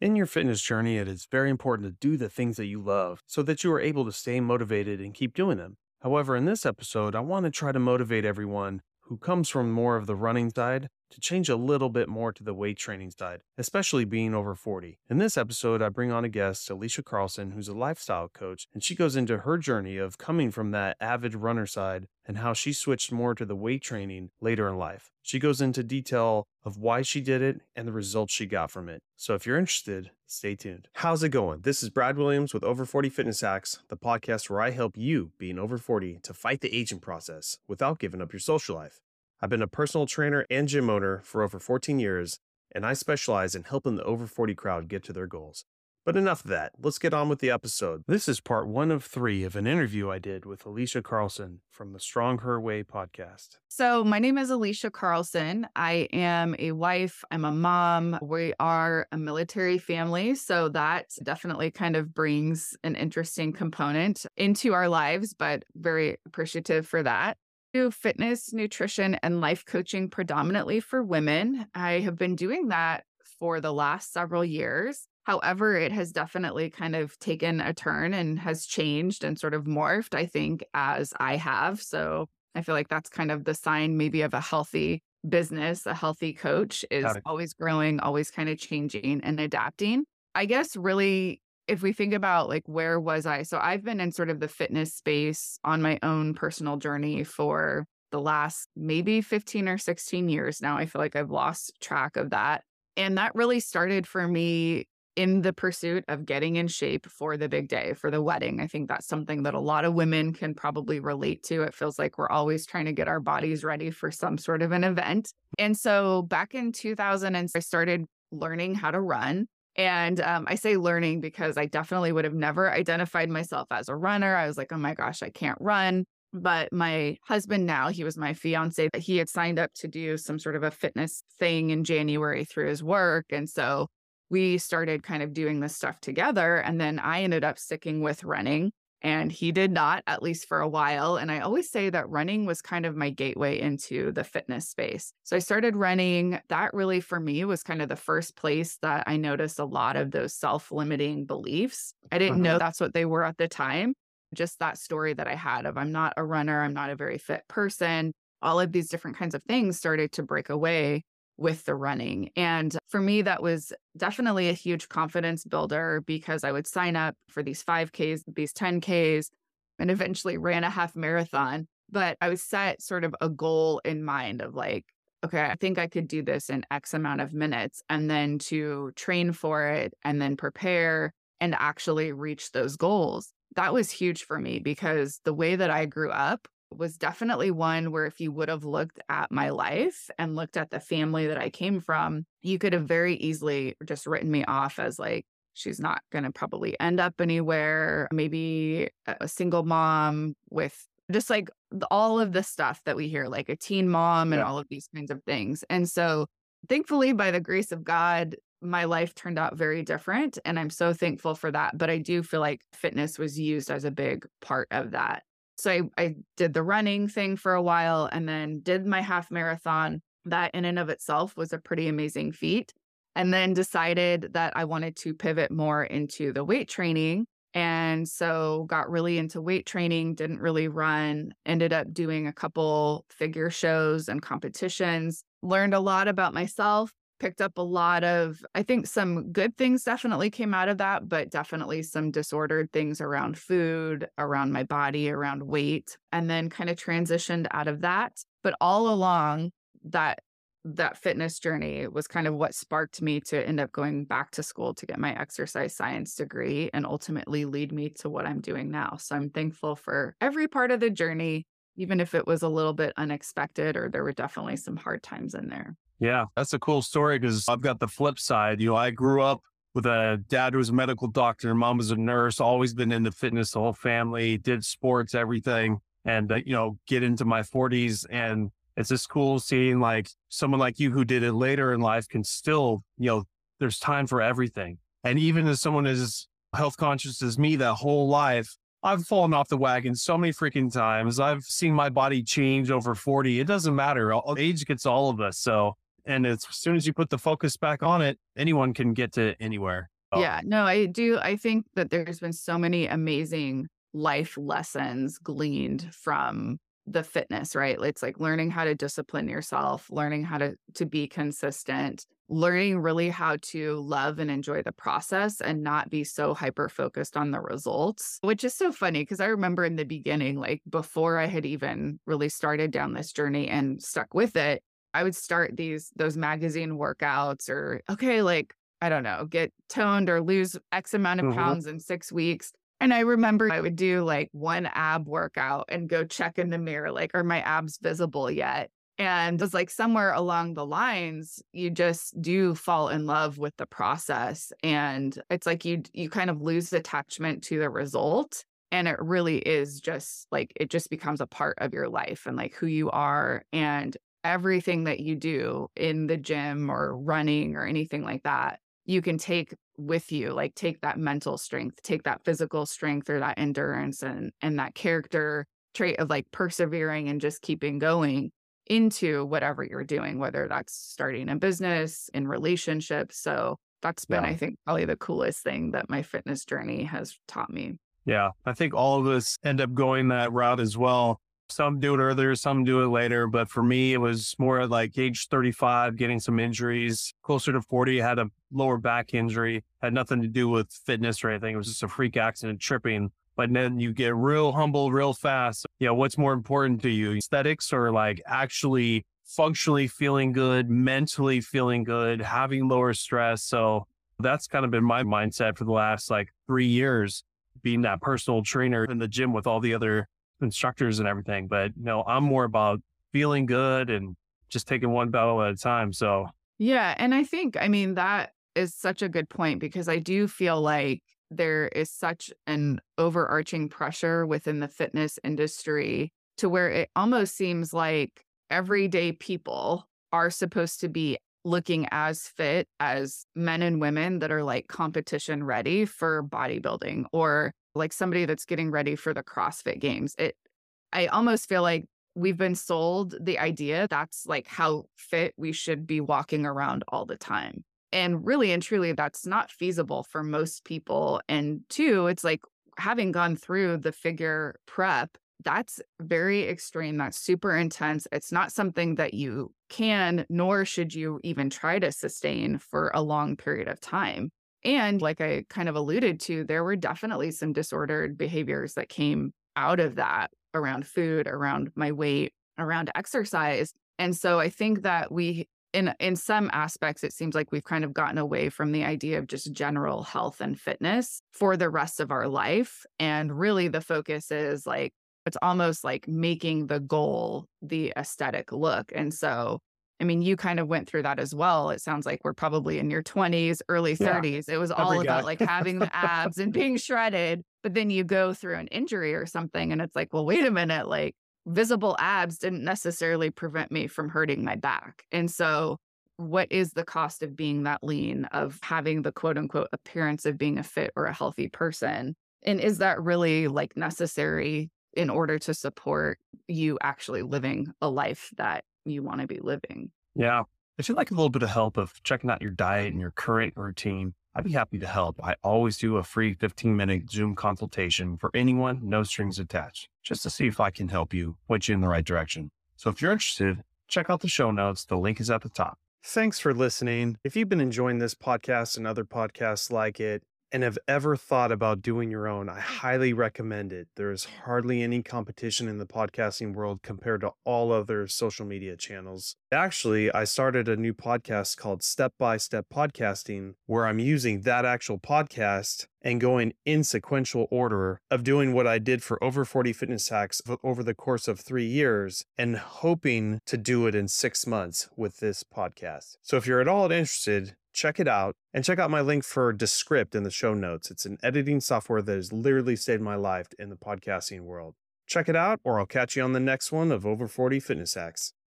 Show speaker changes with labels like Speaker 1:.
Speaker 1: In your fitness journey, it is very important to do the things that you love so that you are able to stay motivated and keep doing them. However, in this episode, I want to try to motivate everyone who comes from more of the running side to change a little bit more to the weight training side, especially being over 40. In this episode, I bring on a guest, Alisha Carlson, who's a lifestyle coach, and she goes into her journey of coming from that avid runner side and how she switched more to the weight training later in life. She goes into detail of why she did it and the results she got from it. So if you're interested, stay tuned. How's it going? This is Brad Williams with Over 40 Fitness Hacks, the podcast where I help you, being over 40, to fight the aging process without giving up your social life. I've been a personal trainer and gym owner for over 14 years, and I specialize in helping the over 40 crowd get to their goals. But enough of that. Let's get on with the episode. This is part one of three of an interview I did with Alisha Carlson from the StrongHer Way podcast.
Speaker 2: So, my name is Alisha Carlson. I am a wife, I'm a mom. We are a military family. So, that definitely kind of brings an interesting component into our lives, but very appreciative for that do fitness, nutrition, and life coaching predominantly for women. I have been doing that for the last several years. However, it has definitely kind of taken a turn and has changed and sort of morphed, I think, as I have. So I feel like that's kind of the sign maybe of a healthy business, a healthy coach is always growing, always kind of changing and adapting. I guess really if we think about like where was I? So I've been in sort of the fitness space on my own personal journey for the last maybe 15 or 16 years now. I feel like I've lost track of that. And that really started for me in the pursuit of getting in shape for the big day, for the wedding. I think that's something that a lot of women can probably relate to. It feels like we're always trying to get our bodies ready for some sort of an event. And so back in 2000, I started learning how to run. And um, I say learning because I definitely would have never identified myself as a runner. I was like, oh my gosh, I can't run. But my husband now, he was my fiance, he had signed up to do some sort of a fitness thing in January through his work. And so we started kind of doing this stuff together. And then I ended up sticking with running and he did not, at least for a while. And I always say that running was kind of my gateway into the fitness space. So I started running. That really, for me, was kind of the first place that I noticed a lot of those self limiting beliefs. I didn't uh-huh. know that's what they were at the time. Just that story that I had of I'm not a runner, I'm not a very fit person. All of these different kinds of things started to break away with the running. And for me, that was definitely a huge confidence builder because I would sign up for these 5Ks, these 10Ks, and eventually ran a half marathon. But I was set sort of a goal in mind of like, okay, I think I could do this in X amount of minutes, and then to train for it and then prepare and actually reach those goals. That was huge for me because the way that I grew up was definitely one where if you would have looked at my life and looked at the family that I came from, you could have very easily just written me off as like, she's not going to probably end up anywhere. Maybe a single mom with just like all of the stuff that we hear, like a teen mom and yeah. all of these kinds of things. And so, thankfully, by the grace of God, my life turned out very different. And I'm so thankful for that. But I do feel like fitness was used as a big part of that. So I, I did the running thing for a while and then did my half marathon. That in and of itself was a pretty amazing feat. And then decided that I wanted to pivot more into the weight training. And so got really into weight training, didn't really run, ended up doing a couple figure shows and competitions, learned a lot about myself, picked up a lot of, I think some good things definitely came out of that, but definitely some disordered things around food, around my body, around weight, and then kind of transitioned out of that. But all along that that fitness journey was kind of what sparked me to end up going back to school to get my exercise science degree and ultimately lead me to what I'm doing now. So I'm thankful for every part of the journey, even if it was a little bit unexpected or there were definitely some hard times in there.
Speaker 1: Yeah, that's a cool story because I've got the flip side. You know, I grew up with a dad who was a medical doctor, mom was a nurse, always been into fitness, the whole family, did sports, everything. And, uh, you know, get into my 40s. And it's just cool seeing like someone like you who did it later in life can still, you know, there's time for everything. And even as someone as health conscious as me that whole life, I've fallen off the wagon so many freaking times. I've seen my body change over 40. It doesn't matter. Age gets all of us. So
Speaker 3: And as soon as you put the focus back on it, anyone can get to anywhere.
Speaker 2: Oh. Yeah, no, I do. I think that there's been so many amazing life lessons gleaned from the fitness, right? It's like learning how to discipline yourself, learning how to to be consistent, learning really how to love and enjoy the process and not be so hyper focused on the results, which is so funny because I remember in the beginning like before I had even really started down this journey and stuck with it, I would start these those magazine workouts or okay, like I don't know, get toned or lose X amount of mm-hmm. pounds in 6 weeks and I remember I would do like one ab workout and go check in the mirror, like, are my abs visible yet? And it's like somewhere along the lines, you just do fall in love with the process. And it's like you you kind of lose attachment to the result. And it really is just like it just becomes a part of your life and like who you are. And everything that you do in the gym or running or anything like that, you can take with you like take that mental strength take that physical strength or that endurance and and that character trait of like persevering and just keeping going into whatever you're doing whether that's starting a business in relationships. So that's been yeah. i think probably the coolest thing that my fitness journey has taught me.
Speaker 3: Yeah i think all of us end up going that route as well some do it earlier, some do it later. But for me, it was more like age 35, getting some injuries. Closer to 40, I had a lower back injury, had nothing to do with fitness or anything. It was just a freak accident tripping. But then you get real humble real fast. You know, what's more important to you, aesthetics or like actually functionally feeling good, mentally feeling good, having lower stress. So that's kind of been my mindset for the last like three years, being that personal trainer in the gym with all the other instructors and everything. But you know, I'm more about feeling good and just taking one battle at a time. So
Speaker 2: yeah. And I think, I mean, that is such a good point because I do feel like there is such an overarching pressure within the fitness industry to where it almost seems like everyday people are supposed to be looking as fit as men and women that are like competition ready for bodybuilding or like somebody that's getting ready for the CrossFit games. It I almost feel like we've been sold the idea that's like how fit we should be walking around all the time. And really and truly that's not feasible for most people. And two, it's like having gone through the figure prep, that's very extreme. That's super intense. It's not something that you can, nor should you even try to sustain for a long period of time. And like I kind of alluded to, there were definitely some disordered behaviors that came out of that around food, around my weight, around exercise. And so I think that we in in some aspects it seems like we've kind of gotten away from the idea of just general health and fitness for the rest of our life and really the focus is like it's almost like making the goal the aesthetic look. And so I mean, you kind of went through that as well. It sounds like we're probably in your 20s, early 30s. Yeah, it was all about like having the abs and being shredded. But then you go through an injury or something, and it's like, well, wait a minute, like visible abs didn't necessarily prevent me from hurting my back. And so, what is the cost of being that lean, of having the quote unquote appearance of being a fit or a healthy person? And is that really like necessary in order to support you actually living a life that you want to be living.
Speaker 3: Yeah. If you'd like a little bit of help of checking out your diet and your current routine, I'd be happy to help. I always do a free 15 minute Zoom consultation for anyone, no strings attached, just to see if I can help you point you in the right direction. So if you're interested, check out the show notes. The link is at the top.
Speaker 1: Thanks for listening. If you've been enjoying this podcast and other podcasts like it, and have ever thought about doing your own, I highly recommend it. There is hardly any competition in the podcasting world compared to all other social media channels. Actually, I started a new podcast called Step by Step Podcasting, where I'm using that actual podcast and going in sequential order of doing what I did for over 40 fitness hacks over the course of three years and hoping to do it in six months with this podcast. So if you're at all interested, check it out and check out my link for Descript in the show notes. It's an editing software that has literally saved my life in the podcasting world. Check it out, or I'll catch you on the next one of Over 40 Fitness Hacks.